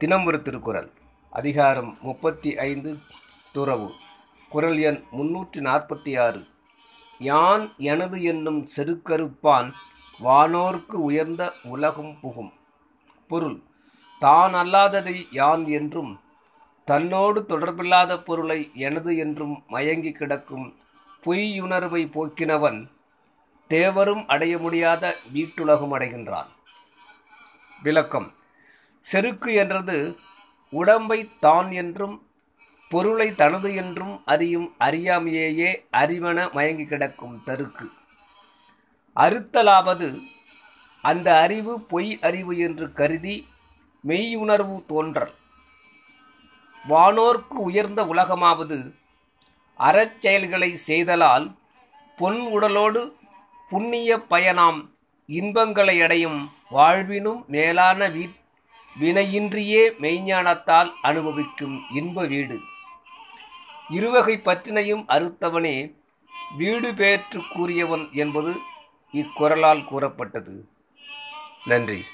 தினம் ஒரு திருக்குறள். அதிகாரம் முப்பத்தி ஐந்து துறவு. குறள் எண் முன்னூற்றி நாற்பத்தி ஆறு. யான் எனது என்னும் செருக்கருப்பான் வானோர்க்கு உயர்ந்த உலகம் புகும். பொருள் தான் அல்லாததை யான் என்றும் தன்னோடு தொடர்பில்லாத பொருளை எனது என்றும் மயங்கி கிடக்கும் பொய்யுணர்வை போக்கினவன் தேவரும் அடைய முடியாத வீட்டுலகம் அடைகின்றான். விளக்கம். செருக்கு என்றது உடம்பை தான் என்றும் பொருளை தனது என்றும் அறியும் அறியாமையேயே அறிவன மயங்கி கிடக்கும் தருக்கு. அறுத்தலாவது அந்த அறிவு பொய் அறிவு என்று கருதி மெய்யுணர்வு தோன்றல். வானோர்க்கு உயர்ந்த உலகமாவது அறச்செயல்களை செய்தலால் பொன் உடலோடு புண்ணிய பயனாம் இன்பங்களை அடையும் வாழ்வினும் மேலான வீட் வினையின்றியே மெய்ஞானத்தால் அனுபவிக்கும் இன்ப வீடு. இருவகை பற்றினையும் அறுத்தவனே வீடு பெயற்று கூறியவன் என்பது இக்குரலால் கூறப்பட்டது. நன்றி.